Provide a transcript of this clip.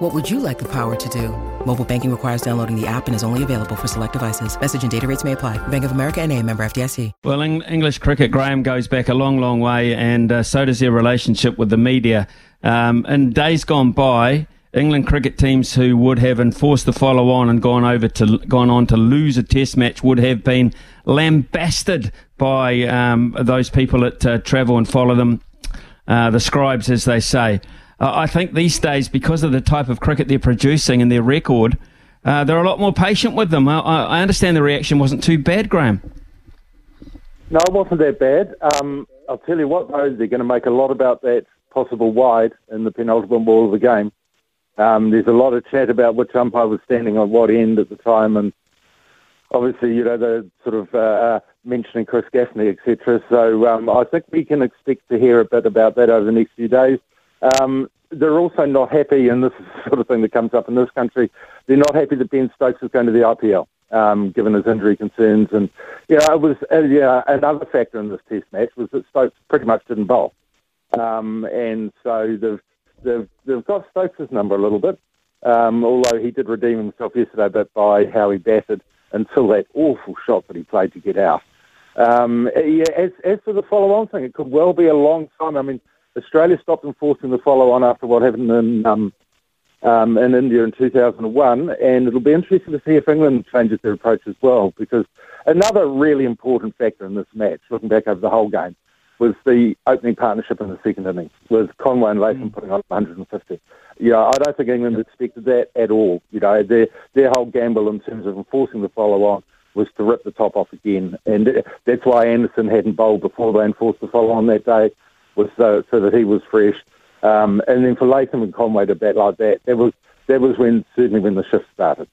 What would you like the power to do? Mobile banking requires downloading the app and is only available for select devices. Message and data rates may apply. Bank of America and a member FDIC. Well, English cricket, Graham, goes back a long, long way, and uh, so does their relationship with the media. Um, in days gone by, England cricket teams who would have enforced the follow on and gone over to gone on to lose a test match would have been lambasted by um, those people that uh, travel and follow them, uh, the scribes, as they say. Uh, I think these days, because of the type of cricket they're producing and their record, uh, they're a lot more patient with them. I, I, understand the reaction wasn't too bad, Graham. No, it wasn't that bad. Um, I'll tell you what, though, they're going to make a lot about that possible wide in the penultimate ball of the game. Um, there's a lot of chat about which umpire was standing on what end at the time, and obviously, you know, the sort of uh, uh, mentioning Chris Gaffaney, etc. So um, I think we can expect to hear a bit about that over the next few days. Um, they're also not happy, and this is the sort of thing that comes up in this country. They're not happy that Ben Stokes is going to the IPL, um, given his injury concerns. And you know, it was uh, yeah, another factor in this Test match was that Stokes pretty much didn't bowl, um, and so they've they've, they've got Stokes' number a little bit, um, although he did redeem himself yesterday a bit by how he batted until that awful shot that he played to get out. Um, yeah, as, as for the follow-on thing, it could well be a long time. I mean, Australia stopped enforcing the follow-on after what happened in um, um, in India in 2001, and it'll be interesting to see if England changes their approach as well. Because another really important factor in this match, looking back over the whole game, was the opening partnership in the second innings with Conway and Latham mm. putting on 150. Yeah, I don't think England expected that at all. You know, their their whole gamble in terms of enforcing the follow on was to rip the top off again, and that's why Anderson hadn't bowled before they enforced the follow on that day, was so, so that he was fresh. Um, and then for Latham and Conway to bat like that, that was that was when certainly when the shift started.